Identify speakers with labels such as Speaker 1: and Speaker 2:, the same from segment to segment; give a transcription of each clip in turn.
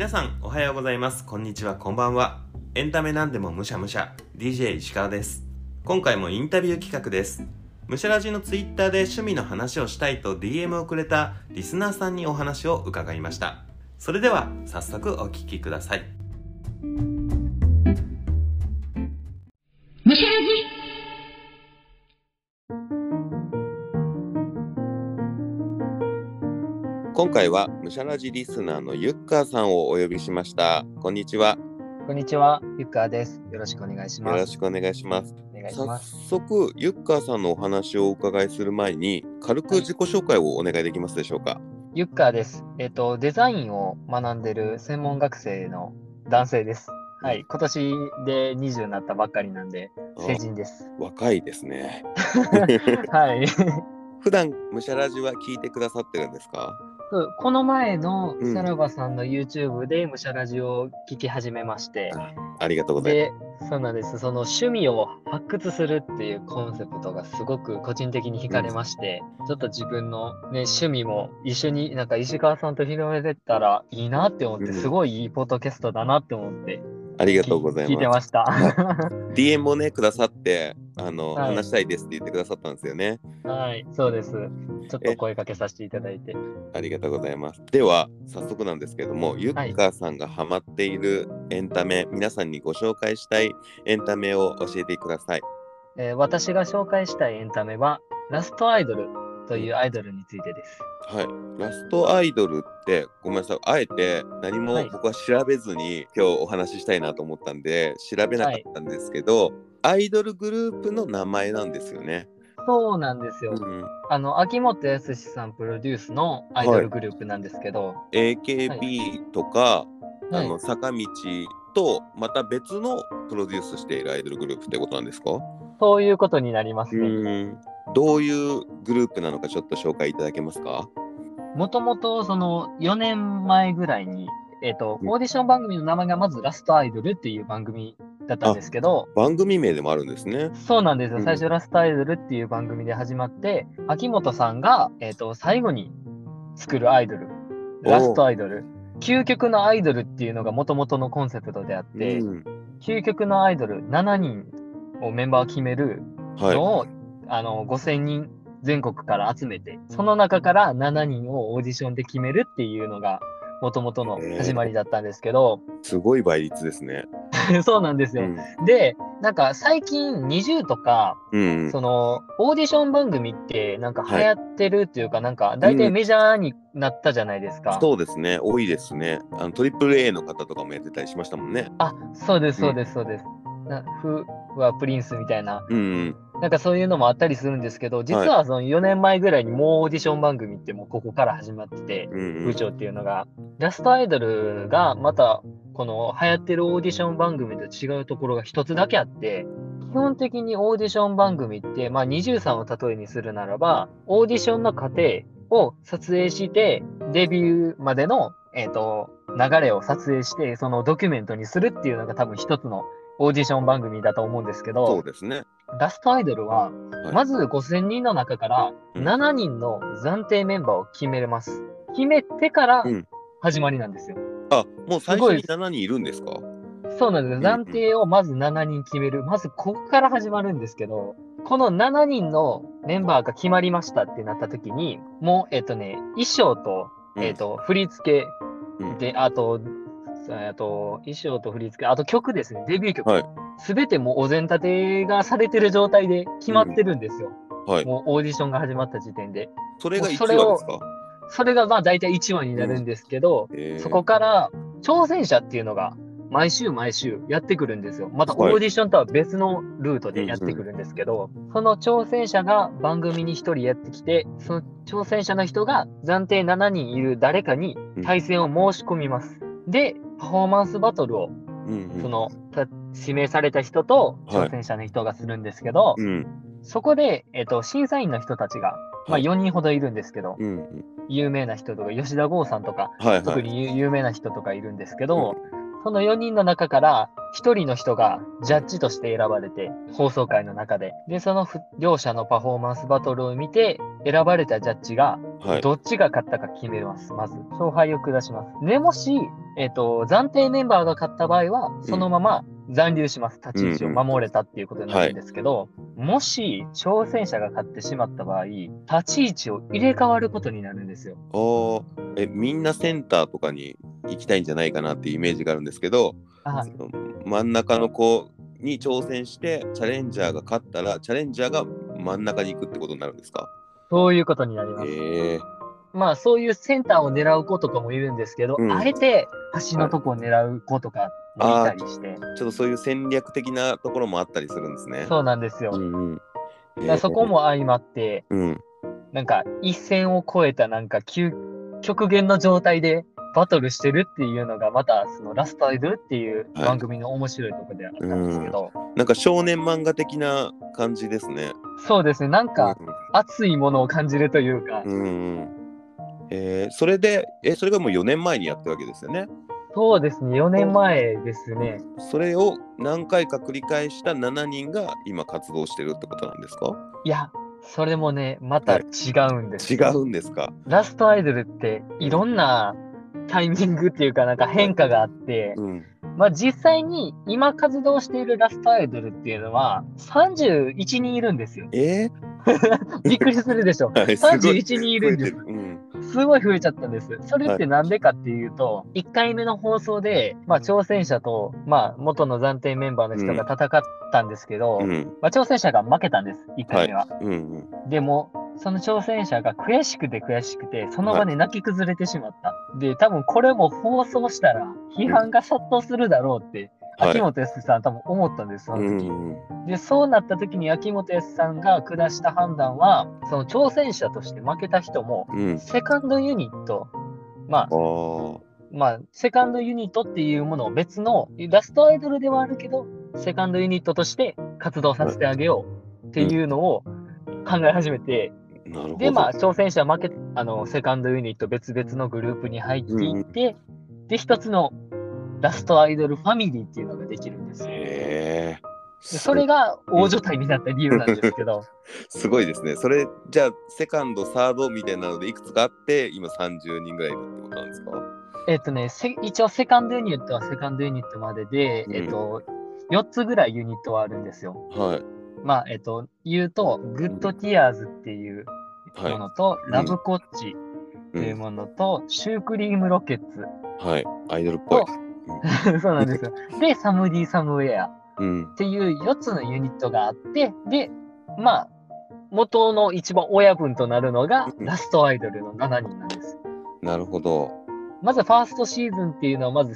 Speaker 1: 皆さんおはようございます。こんにちは。こんばんは。エンタメなんでもむしゃむしゃ。DJ 石川です。今回もインタビュー企画です。むしゃラジのツイッターで趣味の話をしたいと DM をくれたリスナーさんにお話を伺いました。それでは早速お聞きください。今回はむしゃラジリスナーのゆっかーさんをお呼びしましたこんにちは
Speaker 2: こんにちは、ゆっかーです。よろしくお願いします。
Speaker 1: よろしくお願いします
Speaker 2: お願いし
Speaker 1: 早
Speaker 2: ます。
Speaker 1: 速ゆっかーさんのお話をお伺いする前に軽く自己紹介をお願いできますでしょうか？
Speaker 2: ゆっかーです。えっ、と、デザインを学んでる専門学生の男性です。はい、今年で20になったばっかりなんで、成人です。
Speaker 1: 若いですね
Speaker 2: はい。
Speaker 1: 普段むしゃラジは聞いてくださってるんですか？
Speaker 2: そうこの前の
Speaker 1: うん。
Speaker 2: さらばさんの YouTube でむしゃラジオを聞き始めまして、
Speaker 1: ありがとうござい
Speaker 2: で、そうなんです。その趣味を発掘するっていうコンセプトがすごく個人的に惹かれまして、ちょっと自分の、ね、趣味も一緒になんか石川さんと広めてったらいいなって思って、
Speaker 1: うん。
Speaker 2: すごいいいポッドキャストだなって思って。
Speaker 1: ますありがとうござい
Speaker 2: 聞いて
Speaker 1: ます
Speaker 2: ました。
Speaker 1: DM もねくださってあの、
Speaker 2: はい
Speaker 1: 話したいですって言ってくださったんですよね
Speaker 2: はい、そうです。ちょっと声かけさせていただいて。
Speaker 1: ありがとうございますでは早速なんですけどもゆっかーさんがハマっているエンタメ、皆さんにご紹介したいエンタメを教えてください
Speaker 2: えー私が紹介したいエンタメは、ラストアイドルというアイドルについてです。
Speaker 1: はい、ラストアイドルってごめんなさい。あえて何も
Speaker 2: はい。
Speaker 1: 僕は調べずに今日お話ししたいなと思ったんで調べなかったんですけど、アイドルグループの名前なんですよね。
Speaker 2: そうなんですよ。
Speaker 1: うん、
Speaker 2: あの、秋元康さんプロデュースのアイドルグループなんですけど、
Speaker 1: AKB とか、
Speaker 2: はい。
Speaker 1: あの坂道とまた別のプロデュースしているアイドルグループってことなんですか？
Speaker 2: そういうことになりますね。
Speaker 1: うんどういうグループなのかちょっと紹介いただけますか？
Speaker 2: もともとその4年前ぐらいに、えっ、と、
Speaker 1: うん。
Speaker 2: オーディション番組の名前がまずラストアイドルっていう番組だったんですけど、
Speaker 1: 番組名でもあるんですね。
Speaker 2: そうなんですよ。
Speaker 1: うん
Speaker 2: 最初ラストアイドルっていう番組で始まって、秋元さんが、えっ、と、最後に作るアイドル、ラストアイドル、究極のアイドルっていうのがもともとのコンセプトであって、
Speaker 1: うん。
Speaker 2: 究極のアイドル7人をメンバーを決める
Speaker 1: はい。
Speaker 2: のを、あの、5000人全国から集めて、その中から7人をオーディションで決めるっていうのが、もともとの始まりだったんですけど、
Speaker 1: すごい倍率ですね。
Speaker 2: そうなんですよ。
Speaker 1: うん
Speaker 2: で、なんか最近20とか、
Speaker 1: うん
Speaker 2: その、オーディション番組ってなんか流行ってるっていうか、なんか大体メジャーになったじゃないですか。
Speaker 1: そうですね、多いですね。あのトリプル a の方とかもやってたりしましたもんね。
Speaker 2: あ、そうです、そうです、そうです。なフはプリンスみたいな、
Speaker 1: うん、
Speaker 2: なんかそういうのもあったりするんですけど、実はその4年前ぐらいにもうオーディション番組ってもうここから始まってて、部長っていうのが、ラストアイドルがまたこの流行ってるオーディション番組と違うところが一つだけあって、基本的にオーディション番組って、まあ23を例えにするならば、オーディションの過程を撮影して、デビューまでの、えっ、と、流れを撮影して、そのドキュメントにするっていうのが多分一つのオーディション番組だと思うんですけ
Speaker 1: そう
Speaker 2: ど、
Speaker 1: ですね。
Speaker 2: ラストアイドルは、
Speaker 1: はい
Speaker 2: まず5000人の中から
Speaker 1: うん
Speaker 2: 7人の暫定メンバーを決めれます。決めてから
Speaker 1: うん
Speaker 2: 始まりなんですよ。
Speaker 1: あ、もう最初に7人いるんですか？
Speaker 2: そうなんです。
Speaker 1: うん
Speaker 2: 暫定をまず7人決める。まずここから始まるんですけど、この7人のメンバーが決まりましたってなった時に、もう、えっとね、衣装と、
Speaker 1: うん
Speaker 2: えっと、振り付
Speaker 1: うん
Speaker 2: け、で、あと、あと、衣装と振り付け、あと曲ですね、デビュー曲
Speaker 1: はい。
Speaker 2: すべてもうお膳立てがされてる状態で決まってるんですよ。
Speaker 1: はい。
Speaker 2: もうオーディションが始まった時点で。
Speaker 1: それが1
Speaker 2: それを
Speaker 1: 話ですか？
Speaker 2: それがまあ大体1話になるんですけど、
Speaker 1: えー
Speaker 2: そこから挑戦者っていうのが毎週毎週やってくるんですよ。またオ
Speaker 1: はい
Speaker 2: ーディションとは別のルートでやってくるんですけど、その挑戦者が番組に1人やってきて、その挑戦者の人が暫定7人いる誰かに対戦を申し込みます。で、パフォーマンスバトルを
Speaker 1: うんうん。
Speaker 2: その、た指名された人と
Speaker 1: はい。
Speaker 2: 挑戦者の人がするんですけど、
Speaker 1: うん。
Speaker 2: そこで、えっと、審査員の人たちが、まあ
Speaker 1: はい。
Speaker 2: 4人ほどいるんですけど、
Speaker 1: うんうん。
Speaker 2: 有名な人とか、吉田剛さんとか、
Speaker 1: はいはい。
Speaker 2: 特に有有名な人とかいるんですけど、その4人の中から一人の人がジャッジとして選ばれて、放送会の中で。で、そのふ両者のパフォーマンスバトルを見て、選ばれたジャッジが、
Speaker 1: はい。
Speaker 2: どっちが勝ったか決めます。まず、勝敗を下します。で、もし、えっ、と、暫定メンバーが勝った場合は、そのまま残留します。立ち位置を守れたっていうことになるんですけど、もし、挑戦者が勝ってしまった場合、立ち位置を入れ替わることになるんですよ。
Speaker 1: おーえ、みんなセンターとかに行きたいんじゃないかなっていうイメージがあるんですけど、
Speaker 2: あ
Speaker 1: その真ん中の子に挑戦して、チャレンジャーが勝ったら、チャレンジャーが真ん中に行くってことになるんですか？
Speaker 2: そういうことになります。
Speaker 1: へえ
Speaker 2: まあ、そういうセンターを狙う子とかもいるんですけど、
Speaker 1: うん
Speaker 2: あえて端のとこを狙う子とかもいたりして、
Speaker 1: ちょっとそういう戦略的なところもあったりするんですね。
Speaker 2: そうなんですよ。
Speaker 1: うんうん。
Speaker 2: だからそこも相まって、
Speaker 1: うん。
Speaker 2: なんか一線を越えたなんか究極限の状態でバトルしてるっていうのがまたそのラストアイドルっていう
Speaker 1: はい
Speaker 2: 番組の面白いところであったんですけど、
Speaker 1: なんか少年漫画的な感じですね。
Speaker 2: そうですね、なんか熱いものを感じるというか、
Speaker 1: うん。うんうん。えー、それで、え、それがもう4年前にやったわけですよね。
Speaker 2: そうですね、4年前ですね。
Speaker 1: それを何回か繰り返した7人が今活動してるってことなんですか？
Speaker 2: いや、それもね、また違うんです。
Speaker 1: 違うんですか？
Speaker 2: ラストアイドルっていろんなタイミングっていうかなんか変化があって、
Speaker 1: うん。
Speaker 2: まあ実際に今活動しているラストアイドルっていうのは31人いるんですよ。
Speaker 1: え？
Speaker 2: びっくりするでしょ。
Speaker 1: ー、はい、すごい
Speaker 2: 31人いるんです。すごい増えちゃったんです。それってなんでかっていうと、1回目の放送で、まあ挑戦者と、まあ元の暫定メンバーの人が戦ったんですけど、
Speaker 1: うん。
Speaker 2: まあ挑戦者が負けたんです、1回目は。
Speaker 1: うんうん。
Speaker 2: でも、その挑戦者が悔しくて悔しくて、その場で泣き崩れてしまった。で、多分これも放送したら批判が殺到するだろうって、
Speaker 1: はい
Speaker 2: 秋元康さん多分思ったんです、その時。
Speaker 1: うん
Speaker 2: で、そうなった時に秋元康さんが下した判断は、その挑戦者として負けた人も、
Speaker 1: うん。
Speaker 2: セカンドユニット、まあ。まあ、セカンドユニットっていうものを別の、ラストアイドルではあるけど、セカンドユニットとして活動させてあげようっていうのを考え始めて。で、まあ、挑戦者負け、あの、セカンドユニット別々のグループに入っていって、で、一つのラストアイドルファミリーっていうのができるんですよ。
Speaker 1: へえ。
Speaker 2: でそれが大所帯になった理由なんですけど、
Speaker 1: すごいですね。それ、じゃあ、セカンド、サードみたいなので、いくつかあって、今30人ぐらいいるってことなんですか？
Speaker 2: えっとね、せ一応セカンドユニットはセカンドユニットまでで、
Speaker 1: うん
Speaker 2: えっと、4つぐらいユニットはあるんですよ。
Speaker 1: はい。
Speaker 2: まあ、えっと、言うと、グッドティアーズっていう
Speaker 1: はい
Speaker 2: も。のと、
Speaker 1: ん
Speaker 2: ラブコッチ
Speaker 1: うん、
Speaker 2: というものと、シュークリームロケッツ。
Speaker 1: はい。アイドルっぽい。
Speaker 2: そうなんですよ。で、サムディ・サムウェアっ
Speaker 1: うん。
Speaker 2: ていう4つのユニットがあって、で、まあ、元の一番親分となるのが、
Speaker 1: うん
Speaker 2: ラストアイドルの7人なんです。
Speaker 1: なるほど。
Speaker 2: まず、ファーストシーズンっていうのは、まず、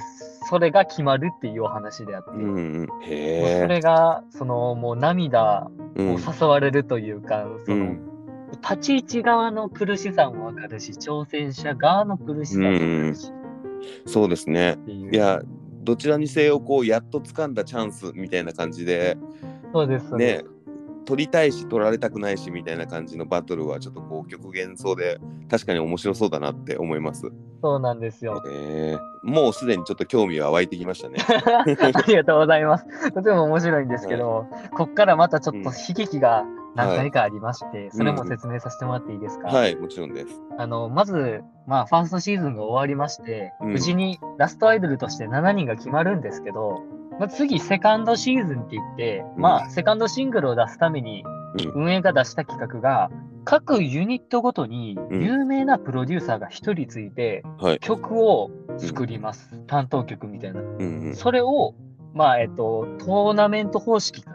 Speaker 2: それが決まるっていうお話であって、
Speaker 1: うん。
Speaker 2: それが、その、もう涙
Speaker 1: うん
Speaker 2: を誘われるというか、その、
Speaker 1: うん
Speaker 2: 立ち位置側の苦しさもわかるし、挑戦者側の苦しさもわかるし、
Speaker 1: そうですね。
Speaker 2: いう。
Speaker 1: いや、どちらにせよ、こう、やっと掴んだチャンスみたいな感じで、
Speaker 2: そうです、
Speaker 1: ね、取りたいし、取られたくないしみたいな感じのバトルは、ちょっとこう、極限そうで、確かに面白そうだなって思います。
Speaker 2: す。そうなんですよ。
Speaker 1: えー、もうすでにちょっと興味は湧いてきましたね。
Speaker 2: ありがとうございます。とても面白いんですけど、こっからまたちょっと悲劇が何回かありまして、それも説明させてもらっていいですか、
Speaker 1: はい、もちろんです。
Speaker 2: あの、まず、まあ、ファーストシーズンが終わりまして、
Speaker 1: うん
Speaker 2: 無事にラストアイドルとして7人が決まるんですけど、まあ、次、セカンドシーズンって言って、
Speaker 1: うん
Speaker 2: まあ、セカンドシングルを出すために、
Speaker 1: う
Speaker 2: 運営が出した企画が、各ユニットごとに
Speaker 1: うん
Speaker 2: 有名なプロデューサーが1人ついて、
Speaker 1: はい。
Speaker 2: 曲を作ります。担当曲みたいな。
Speaker 1: うんうん。
Speaker 2: それを、まあ、えっと、トーナメント方式か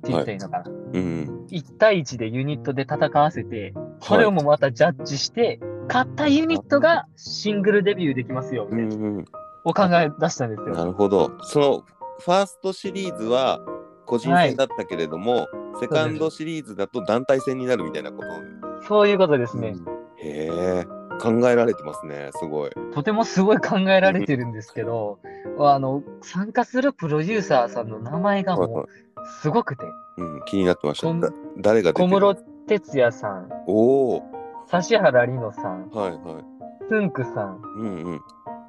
Speaker 2: て言ったらいいのかな。
Speaker 1: うん
Speaker 2: 1対1でユニットで戦わせて、
Speaker 1: うん。
Speaker 2: それを
Speaker 1: はい
Speaker 2: もまたジャッジして、勝ったユニットがシングルデビューできますよ、みたいな、
Speaker 1: うんうん。
Speaker 2: を考え出したんです
Speaker 1: な
Speaker 2: よ。
Speaker 1: るほど。そのファーストシリーズは個人戦だったけれども、セカンドシリーズだと団体戦になるみたいなこと。
Speaker 2: そういうことですね。
Speaker 1: へえ、考えられてますね。すごい。
Speaker 2: とてもすごい考えられてるんですけど、あの、参加するプロデューサーさんの名前がもう、すごくて、
Speaker 1: うん、気になってました。
Speaker 2: こん
Speaker 1: だ誰が出てる？
Speaker 2: 小室哲哉さん、
Speaker 1: おお、
Speaker 2: 指原莉乃さん、
Speaker 1: はいはい。
Speaker 2: つんくさん。
Speaker 1: うんうん。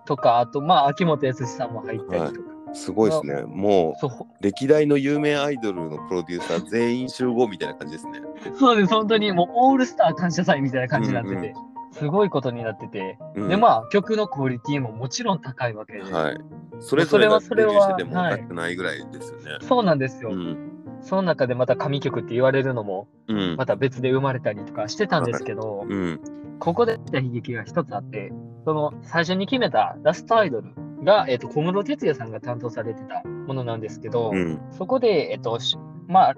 Speaker 2: とか、あと、まあ、秋元康さんも入ったりとか、
Speaker 1: すごいですね。も
Speaker 2: そう、
Speaker 1: う。歴代の有名アイドルのプロデューサー全員集合みたいな感じですね。
Speaker 2: そうです、本当にもうオールスター感謝祭みたいな感じになってて、
Speaker 1: うんうん
Speaker 2: すごいことになってて、
Speaker 1: うん
Speaker 2: で、まあ、曲のクオリティももちろん高いわけで、
Speaker 1: はい。それぞれが
Speaker 2: それは
Speaker 1: デビューしててもお
Speaker 2: はい
Speaker 1: かしくないぐらいですよね。
Speaker 2: そうなんですよ。
Speaker 1: うん。
Speaker 2: その中でまた神曲って言われるのも、
Speaker 1: うん
Speaker 2: ま。た別で生まれたりとかしてたんですけど、
Speaker 1: うん。
Speaker 2: ここで起きた悲劇が一つあって、その最初に決めたラストアイドルが、えっと小室哲哉さんが担当されてたものなんですけど、
Speaker 1: うん。
Speaker 2: そこで、えっと、しまあ、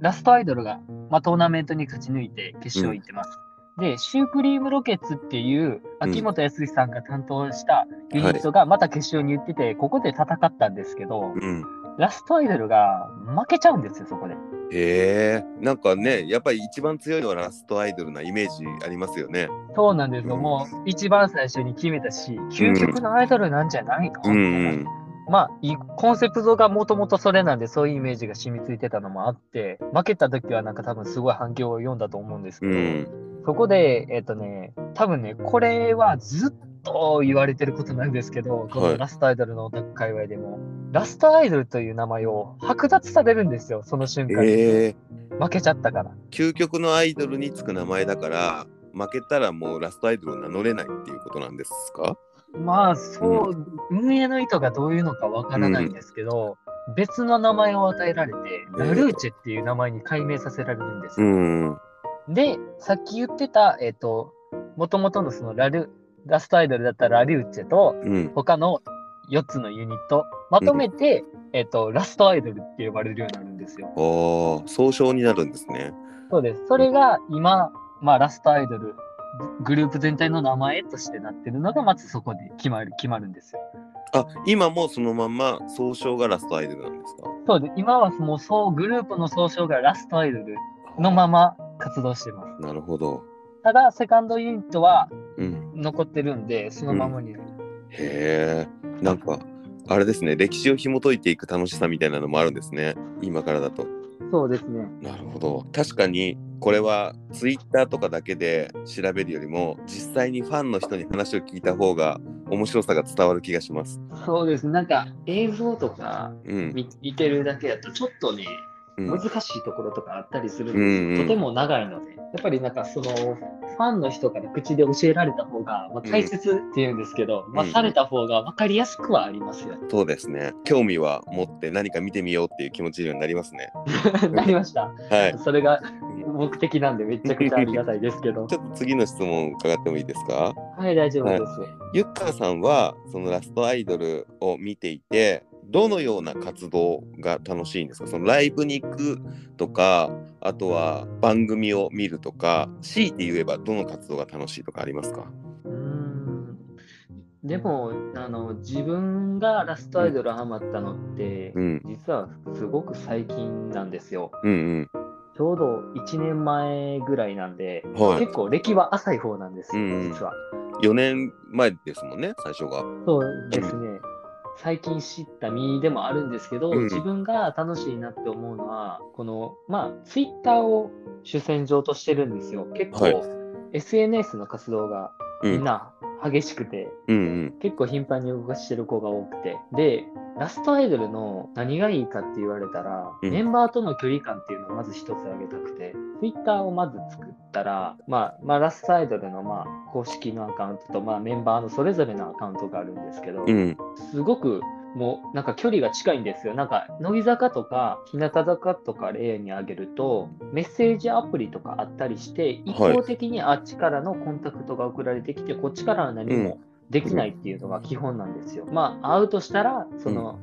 Speaker 2: ラストアイドルが、まあ、トーナメントに勝ち抜いて決勝行ってます。で、シュークリームロケッツっていう、秋元康さんが担当したユニットがまた決勝に行ってて、ここで戦ったんですけど、
Speaker 1: うん。
Speaker 2: ラストアイドルが負けちゃうんですよ、そこで。
Speaker 1: へえ。なんかね、やっぱり一番強いのはラストアイドルなイメージありますよね。
Speaker 2: そうなんですよ。
Speaker 1: うん
Speaker 2: もう一番最初に決めたし、究極のアイドルなんじゃないの、
Speaker 1: うんうん。
Speaker 2: まあ、いコンセプトがもともとそれなんで、そういうイメージが染みついてたのもあって、負けた時はなんか多分すごい反響を読んだと思うんですけど、
Speaker 1: うん。
Speaker 2: そこで、えっ、とね、多分ね、これはずっと言われてることなんですけど、こ
Speaker 1: はい
Speaker 2: のラストアイドルのオタク界隈でも、ラストアイドルという名前を剥奪されるんですよ、その瞬間に。
Speaker 1: ええ。
Speaker 2: 負けちゃったから。
Speaker 1: 究極のアイドルにつく名前だから、負けたらもうラストアイドルを名乗れないっていうことなんですか？
Speaker 2: まあ、そう、運営の意図がどういうのかわからないんですけど、別の名前を与えられて、ラルーチェっていう名前に改名させられるんです
Speaker 1: う
Speaker 2: よ。
Speaker 1: ん。
Speaker 2: で、さっき言ってた、えっ、と、もともとのそのラル、ラストアイドルだったラリューチェと、
Speaker 1: うん。
Speaker 2: 他の4つのユニット、まとめて、えっ、と、ラストアイドルって呼ばれるようになるんですよ。
Speaker 1: ああ、総称になるんですね。
Speaker 2: そうです。それが今、まあ、ラストアイドル、グループ全体の名前としてなってるのが、まずそこで決まる、決まるんですよ。
Speaker 1: あ、今もそのまんま総称がラストアイドルなんですか？
Speaker 2: そうです。今はもうそう、グループの総称がラストアイドルのまま活動してます。
Speaker 1: なるほど。
Speaker 2: ただ、セカンドユニットは
Speaker 1: うん。
Speaker 2: 残ってるんで、そのままになる。
Speaker 1: へえ。なんか、あれですね、歴史を紐解いていく楽しさみたいなのもあるんですね。今からだと。
Speaker 2: そうですね。
Speaker 1: なるほど。確かに、これはツイッターとかだけで調べるよりも、実際にファンの人に話を聞いた方が面白さが伝わる気がします。
Speaker 2: そうです。なんか、映像とか見てるだけだと、ちょっとね、
Speaker 1: うん
Speaker 2: 難しいところとかあったりするん
Speaker 1: うん
Speaker 2: です、
Speaker 1: うん
Speaker 2: とても長いので、やっぱりなんかその、ファンの人から口で教えられた方が、まあ、大切っていうんですけど、まあ、
Speaker 1: うん
Speaker 2: された方が分かりやすくはありますよ。
Speaker 1: そうですね。興味は持って何か見てみようっていう気持ちにはなりますね。
Speaker 2: なりました。
Speaker 1: はい。
Speaker 2: それが目的なんでめちゃくちゃありがたいですけど。
Speaker 1: ちょっと次の質問伺ってもいいですか？
Speaker 2: はい、大丈夫です。
Speaker 1: ゆっかーさんはそのラストアイドルを見ていてどのような活動が楽しいんですか？そのライブに行くとかあとは番組を見るとか強いて言えばどの活動が楽しいとかありますか？
Speaker 2: うーん。でもあの、自分がラストアイドルハマったのって、
Speaker 1: うん。
Speaker 2: 実はすごく最近なんですよ。
Speaker 1: うん
Speaker 2: ちょうど1年前ぐらいなんで、
Speaker 1: はい。
Speaker 2: 結構歴は浅い方なんですよ、
Speaker 1: うん
Speaker 2: 実は。
Speaker 1: うん4年前ですもんね最初が。
Speaker 2: そうですね。最近知った身でもあるんですけど、
Speaker 1: うん。
Speaker 2: 自分が楽しいなって思うのは、この、まあ、ツイッターを主戦場としてるんですよ。結構、
Speaker 1: はい。
Speaker 2: SNS の活動が
Speaker 1: うん。
Speaker 2: みんな激しくて、
Speaker 1: うんうん。
Speaker 2: 結構頻繁に動かしてる子が多くて。で、ラストアイドルの何がいいかって言われたら、
Speaker 1: うん。
Speaker 2: メンバーとの距離感っていうのをまず一つ挙げたくて、Twitter をまず作ったら、まあ、まあ、ラストアイドルのまあ公式のアカウントと、まあ、メンバーのそれぞれのアカウントがあるんですけど、
Speaker 1: うん。
Speaker 2: すごくもうなんか距離が近いんですよ。なんか乃木坂とか日向坂とか例に挙げるとメッセージアプリとかあったりして一方的にあっちからのコンタクトが送られてきて、こっちからは何もできないっていうのが基本なんですよ。まあ会うとしたらその、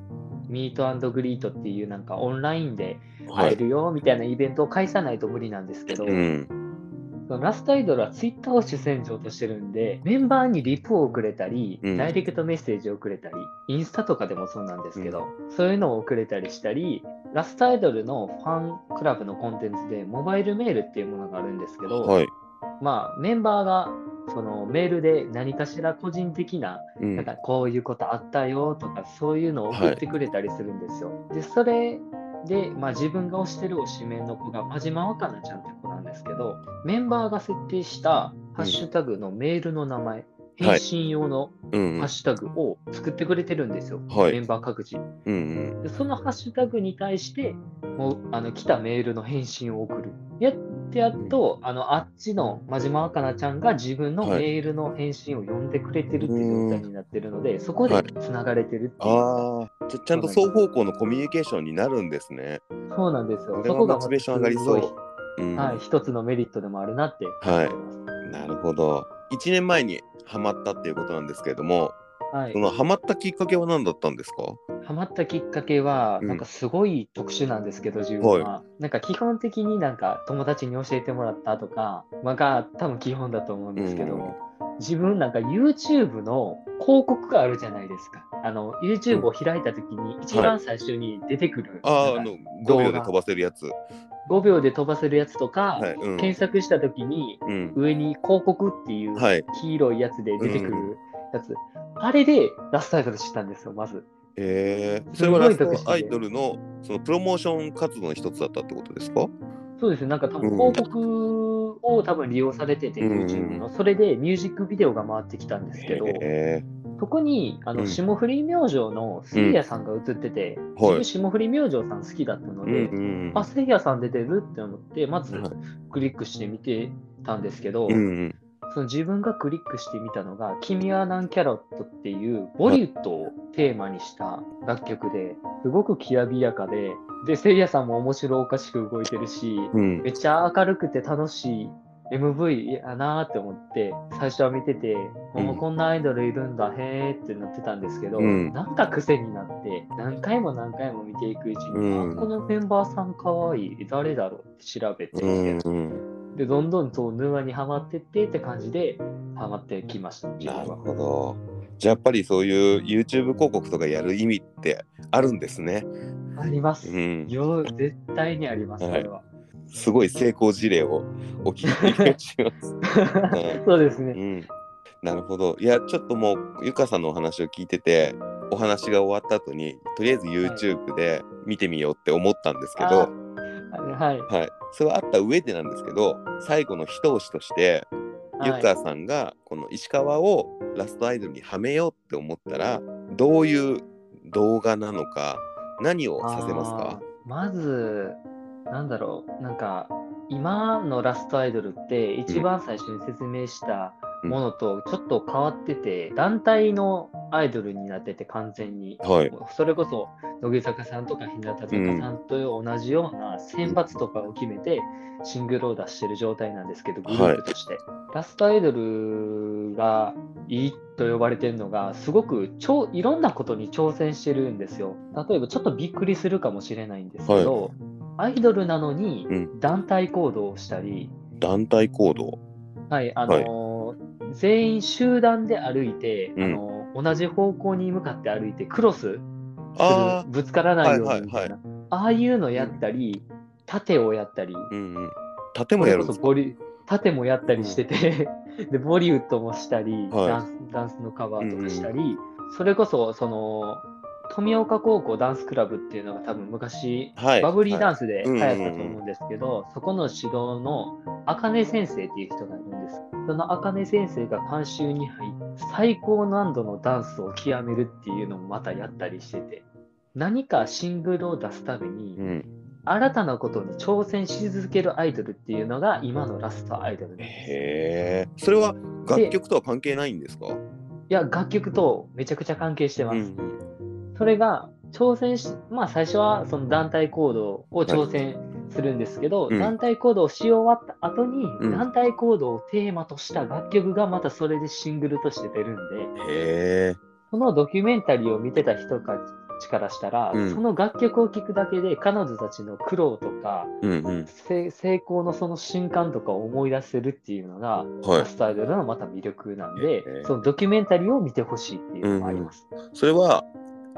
Speaker 2: ミートグリートっていうなんかオンラインで
Speaker 1: はい
Speaker 2: 会えるよみたいなイベントを返さないと無理なんですけど、
Speaker 1: うん
Speaker 2: そのラストアイドルはツイッターを主戦場としてるんで、メンバーにリプを送れたり、
Speaker 1: うん。
Speaker 2: ダイレクトメッセージを送れたり、インスタとかでもそうなんですけど、そういうのを送れたりしたり、ラストアイドルのファンクラブのコンテンツで、モバイルメールっていうものがあるんですけど、
Speaker 1: はい。
Speaker 2: まあ、メンバーがそのメールで何かしら個人的な、
Speaker 1: うん。
Speaker 2: なんかこういうことあったよとか、そういうのを送ってくれたりするんですよ。で、それで、まあ、自分が推してる推しメンの子が、真島若菜ちゃんってですけど、メンバーが設定したハッシュタグのメールの名前返信用の
Speaker 1: うんうん
Speaker 2: ハッシュタグを作ってくれてるんですよ。
Speaker 1: はい
Speaker 2: メンバー各自。
Speaker 1: うんうん
Speaker 2: でそのハッシュタグに対して、もうあの来たメールの返信を送る。やってやっと、あのあっちの真島あかなちゃんが自分のメ
Speaker 1: はい
Speaker 2: ールの返信を読んでくれてるっていう状態になってるので、そこでつながれてるっていう。
Speaker 1: ああじゃちゃんと双方向のコミュニケーションになるんですね。
Speaker 2: そうなんですよ。そこが
Speaker 1: はモチベーション上がりそ。う。うん
Speaker 2: はい、一つのメリットでもあるなって感じてます。
Speaker 1: なるほど。1年前にハマったっていうことなんですけれども、
Speaker 2: はい
Speaker 1: そ。のハマったきっかけは何だったんですか？
Speaker 2: ハマったきっかけは、
Speaker 1: うん
Speaker 2: なんかすごい特殊なんですけど、自分は。なんか基本的になんか友達に教えてもらったとか、まあが多分基本だと思うんですけど、
Speaker 1: うん
Speaker 2: 自分なんか YouTube の広告があるじゃないですか。あの、YouTube を開いた時に一番最初に出てくる、
Speaker 1: ああ、あ
Speaker 2: なんか
Speaker 1: の、
Speaker 2: 動画
Speaker 1: 5秒で飛ばせるやつ。
Speaker 2: 5秒で飛ばせるやつとか、
Speaker 1: はい。うん。
Speaker 2: 検索した時に
Speaker 1: うん。
Speaker 2: 上に広告っていう
Speaker 1: はい。
Speaker 2: 黄色いやつで出てくるやつ。あれでラストアイドル知ったんですよ、まず。
Speaker 1: えー、それはラストアイドルのそのプロモーション活動の一つだったってことですか？
Speaker 2: そうですね、なんか多分
Speaker 1: うん
Speaker 2: 広告を多分利用されてて、
Speaker 1: うん
Speaker 2: YouTube の。それでミュージックビデオが回ってきたんですけど、
Speaker 1: え
Speaker 2: そこにあの
Speaker 1: うん
Speaker 2: 霜降り明星のせいやさんが映ってて、
Speaker 1: はい
Speaker 2: 自分霜降り明星さん好きだったの
Speaker 1: ー。
Speaker 2: で、
Speaker 1: うんうん
Speaker 2: あ、せいやさん出てるって思って、まず
Speaker 1: はい
Speaker 2: クリックしてみてたんですけど、
Speaker 1: うんうん。
Speaker 2: その自分がクリックしてみたのが、君はナンキャロットっていうボリュットをテーマにした楽曲で、すごくきらびやかで、で、せいやさんも面白おかしく動いてるし、
Speaker 1: うん。
Speaker 2: めっちゃ明るくて楽しい MV やなーって思って、最初は見てて、
Speaker 1: うん。
Speaker 2: もうこんなアイドルいるんだ、へーってなってたんですけど、
Speaker 1: うん。
Speaker 2: なんか癖になって、何回も何回も見ていくうちに、
Speaker 1: うん。
Speaker 2: あこのメンバーさんかわいい、誰だろうって調べて、
Speaker 1: うんうん。
Speaker 2: で、どんどんそう沼にはまってってって感じで、はまってきました、自
Speaker 1: なる。ほど。じゃあやっぱりそういう YouTube 広告とかやる意味ってあるんですね。
Speaker 2: あります。
Speaker 1: うん。
Speaker 2: よ絶対にあります、
Speaker 1: はい
Speaker 2: それは。
Speaker 1: すごい成功事例をお聞きします。う ん
Speaker 2: そうですね。
Speaker 1: うん、なるほど。いや、ちょっともう、ゆかさんのお話を聞いてて、お話が終わった後に、とりあえず YouTube で見てみようって思ったんですけど、
Speaker 2: ああれはい。
Speaker 1: はい。それはあった上でなんですけど、最後の一押しとして、ゆ
Speaker 2: はい。
Speaker 1: かさんがこの石川をラストアイドルにはめようって思ったら、どういう動画なのか、何をさせますか？
Speaker 2: まず、なんだろう、なんか、今のラストアイドルって、一番最初に説明したものとちょっと変わってて、団体のアイドルになってて、完全に。
Speaker 1: はい。
Speaker 2: それこそ、乃木坂さんとか日向坂さんと同じような選抜とかを決めて、シングルを出してる状態なんですけど、グループとして。ラストアイドルがいいと呼ばれてるのが、すごくちょいろんなことに挑戦してるんですよ。例えば、ちょっとびっくりするかもしれないんですけど、アイドルなのに
Speaker 1: うん
Speaker 2: 団体行動をしたり、
Speaker 1: 団体行動。
Speaker 2: はい、あのー全員集団で歩いて、
Speaker 1: うん。
Speaker 2: あのー同じ方向に向かって歩いて、クロスする
Speaker 1: あ
Speaker 2: ぶつからないよう
Speaker 1: はいはい
Speaker 2: にみたい。な、ああいうのやったり、盾をやったり、
Speaker 1: うんうん。盾もやるんですか
Speaker 2: 盾もやったりしてて、でボリウッドもしたり、
Speaker 1: はい。
Speaker 2: ダンスダンスのカバーとかしたり、それこそその富岡高校ダンスクラブっていうのが多分昔、
Speaker 1: はい。
Speaker 2: バブリーダン
Speaker 1: ス。
Speaker 2: スで流行ったと思うんですけど、そこの指導の茜先生っていう人がいるんです。その茜先生が監修に入って、最高難度のダンスを極めるっていうのもまたやったりしてて、何かシングルを出すために、
Speaker 1: うん。
Speaker 2: 新たなことに挑戦し続けるアイドルっていうのが今のラストアイドルです。
Speaker 1: へえ。それは楽曲とは関係ないんですか？
Speaker 2: いや、楽曲とめちゃくちゃ関係してます。
Speaker 1: うん
Speaker 2: それが挑戦し、まあ最初はその団体行動を挑戦するんですけど、
Speaker 1: うん
Speaker 2: 団体行動をし終わった後に、
Speaker 1: うん
Speaker 2: 団体行動をテーマとした楽曲がまたそれでシングルとして出るんで。そのドキュメンタリーを見てた人たちからしたら、
Speaker 1: うん
Speaker 2: その楽曲を聴くだけで彼女たちの苦労とか、
Speaker 1: うんうん。
Speaker 2: せ成功のその瞬間とかを思い出せるっていうのが、
Speaker 1: はい
Speaker 2: ラ。ストアイドルのまた魅力なんで、そのドキュメンタリーを見てほしいっていうのもあります。
Speaker 1: それは、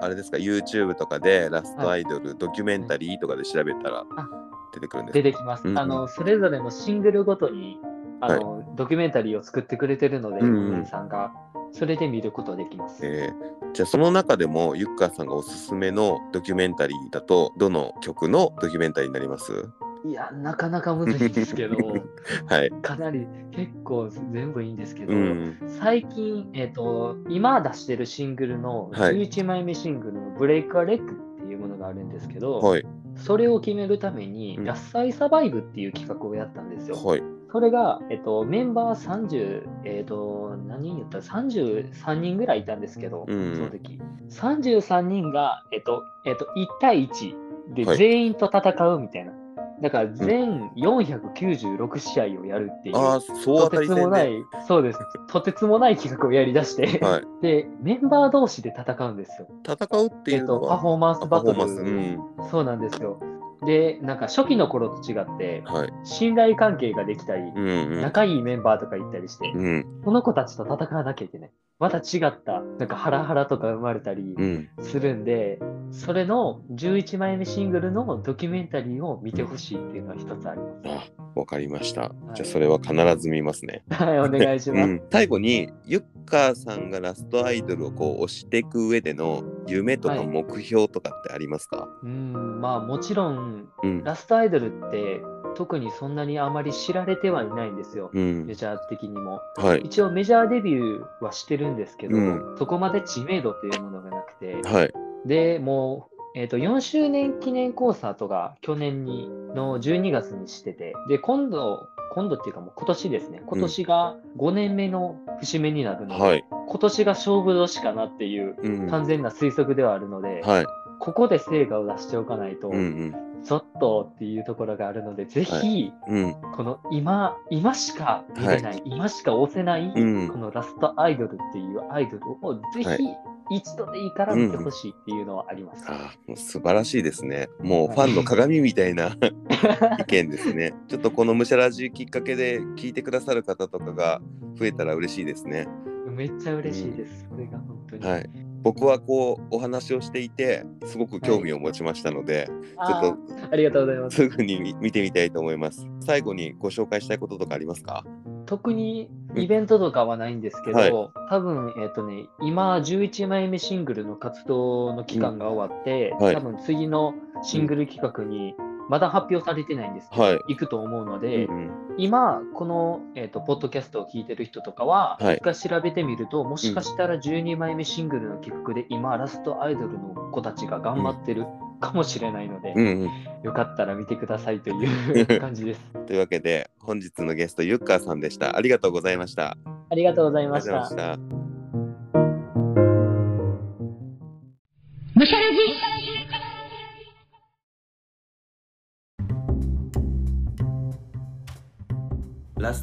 Speaker 1: あれですか、YouTube とかでラストアイドル、ドキュメンタリーとかで調べたら
Speaker 2: あ
Speaker 1: 出てくるんですか？
Speaker 2: 出てきます。
Speaker 1: うんうん。
Speaker 2: あの、それぞれのシングルごとに、あの、ドキュメンタリーを作ってくれてるので、
Speaker 1: うんうん。
Speaker 2: さんが、それで見ることできます。
Speaker 1: えーじゃあその中でもゆっかさんがおすすめのドキュメンタリーだとどの曲のドキュメンタリーになります？
Speaker 2: いや、なかなかむずいんですけど、
Speaker 3: はい。
Speaker 2: かなり結構全部いいんですけど、
Speaker 3: うん。
Speaker 2: 最近、えっ、と、今出してるシングルの
Speaker 3: はい
Speaker 2: 11枚目シングルのブレイクアレッグっていうものがあるんですけど、
Speaker 3: はい。
Speaker 2: それを決めるために、
Speaker 3: うん
Speaker 2: 野菜サバイブっていう企画をやったんですよ。
Speaker 3: はい。
Speaker 2: それが、えっと、メンバー30、えっと、何人言った？ら33人ぐらいいたんですけど、
Speaker 3: うん
Speaker 2: その時。33人が、えっと、えっと、1対1で
Speaker 3: はい
Speaker 2: 全員と戦うみたいな。だから全496試合をやるっていう。
Speaker 3: ああ、総
Speaker 2: とてつもない
Speaker 3: で。、
Speaker 2: そうです。とてつもない企画をやり出して、
Speaker 3: はい。
Speaker 2: で、メンバー同士で戦うんですよ。
Speaker 3: 戦うってい
Speaker 2: えっと、パ
Speaker 3: うのは、
Speaker 2: フォーマンスバトル。
Speaker 3: パフォーマンス
Speaker 2: そうなんですよ。で、なんか初期の頃と違って、
Speaker 3: はい。
Speaker 2: 信頼関係ができたり、
Speaker 3: うんうん。
Speaker 2: 仲いいメンバーとかいったりして、
Speaker 3: うん。
Speaker 2: この子たちと戦わなきゃいけない。また違った、なんかハラハラとか生まれたり
Speaker 3: うん。
Speaker 2: するんで、それの11枚目シングルのドキュメンタリーを見てほしいっていうのは一つあります。
Speaker 3: あ、わかりました。じゃあ、それは必ず見ますね。
Speaker 2: はい、お願いします。
Speaker 3: うん、最後にゆっかーさんがラストアイドルをこう推していく上での夢とか
Speaker 2: はい
Speaker 3: 目標とかってありますか、
Speaker 2: うん、まあもちろん、
Speaker 3: うん
Speaker 2: ラストアイドルって特にそんなにあまり知られてはいないんですよ。
Speaker 3: うん。
Speaker 2: メジャー的にも。
Speaker 3: はい。
Speaker 2: 一応メジャーデビューはしてるんですけど、
Speaker 3: うん。
Speaker 2: そこまで知名度っていうものがなくて、
Speaker 3: はい。
Speaker 2: で、もう、えっ、と、4周年記念コンサートが去年に、の12月にしてて、で、今度、今度っていうかもう今年ですね、今年が5年目の節目になるので、
Speaker 3: はい。
Speaker 2: 今年が勝負年かなっていう
Speaker 3: うん。
Speaker 2: 完全な推測ではあるので、
Speaker 3: はい
Speaker 2: ここで成果を出しておかないと、
Speaker 3: うんうん。
Speaker 2: ちょっとっていうところがあるので、ぜひ、
Speaker 3: うん。
Speaker 2: この今、今しか見れない、今しか押せない、
Speaker 3: うん。
Speaker 2: このラストアイドルっていうアイドルをぜ
Speaker 3: はい。
Speaker 2: ひ一度でいいから見てほしいっていうのはあります。
Speaker 3: あーもう素晴らしいですね。もうファンの鏡みたいな 意見ですね。ちょっとこのむしゃらじきっかけで聞いてくださる方とかが増えたら嬉しいですね。
Speaker 2: めっちゃ嬉しいです。これが本当に。
Speaker 3: はい僕はこうお話をしていてすごく興味を持ちましたので、ちょっと
Speaker 2: ありがとうございます。
Speaker 3: すぐに見見てみたいと思います。最後にご紹介したいこととかありますか？
Speaker 2: 特にイベントとかはないんですけど、
Speaker 3: はい。
Speaker 2: 多分、えっ、とね、今11枚目シングルの活動の期間が終わって、
Speaker 3: はい。
Speaker 2: 多分次のシングル企画にまだ発表されてないんですけど、
Speaker 3: はい。
Speaker 2: 行くと思うので、
Speaker 3: うん
Speaker 2: 今、この、えー、とポッドキャストを聞いてる人とかは、
Speaker 3: はい。
Speaker 2: 一回調べてみると、もしかしたら12枚目シングルの企画で、今、ラストアイドルの子たちが頑張ってるかもしれないので、
Speaker 3: うんうん。
Speaker 2: よかったら見てくださいという 感じです。
Speaker 3: というわけで本日のゲストゆっかーさんでした。ありがとうございました。
Speaker 2: ありがとうございました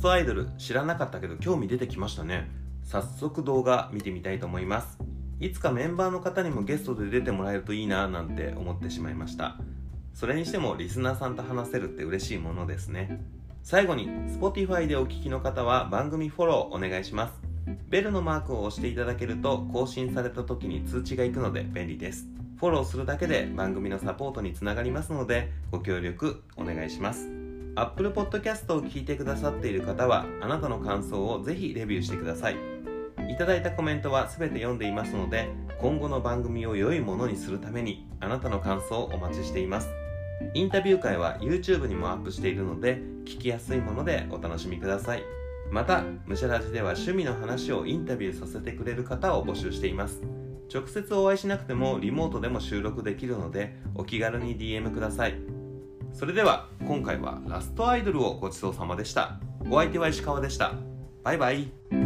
Speaker 1: スアイドル知らなかったけど興味出てきましたね。早速動画見てみたいと思います。いつかメンバーの方にもゲストで出てもらえるといいななんて思ってしまいました。それにしてもリスナーさんと話せるって嬉しいものですね。最後に Spotify でお聞きの方は番組フォローお願いします。ベルのマークを押していただけると更新された時に通知がいくので便利です。フォローするだけで番組のサポートにつながりますのでご協力お願いします。Apple Podcast を聞いてくださっている方はあなたの感想をぜひレビューしてください。いただいたコメントは全て読んでいますので今後の番組を良いものにするためにあなたの感想をお待ちしています。インタビュー会は YouTube にもアップしているので聞きやすいものでお楽しみください。またむしゃらじでは趣味の話をインタビューさせてくれる方を募集しています。直接お会いしなくてもリモートでも収録できるのでお気軽に DM ください。それでは今回はラストアイドルをごちそうさまでした。お相手は石川でした。バイバイ。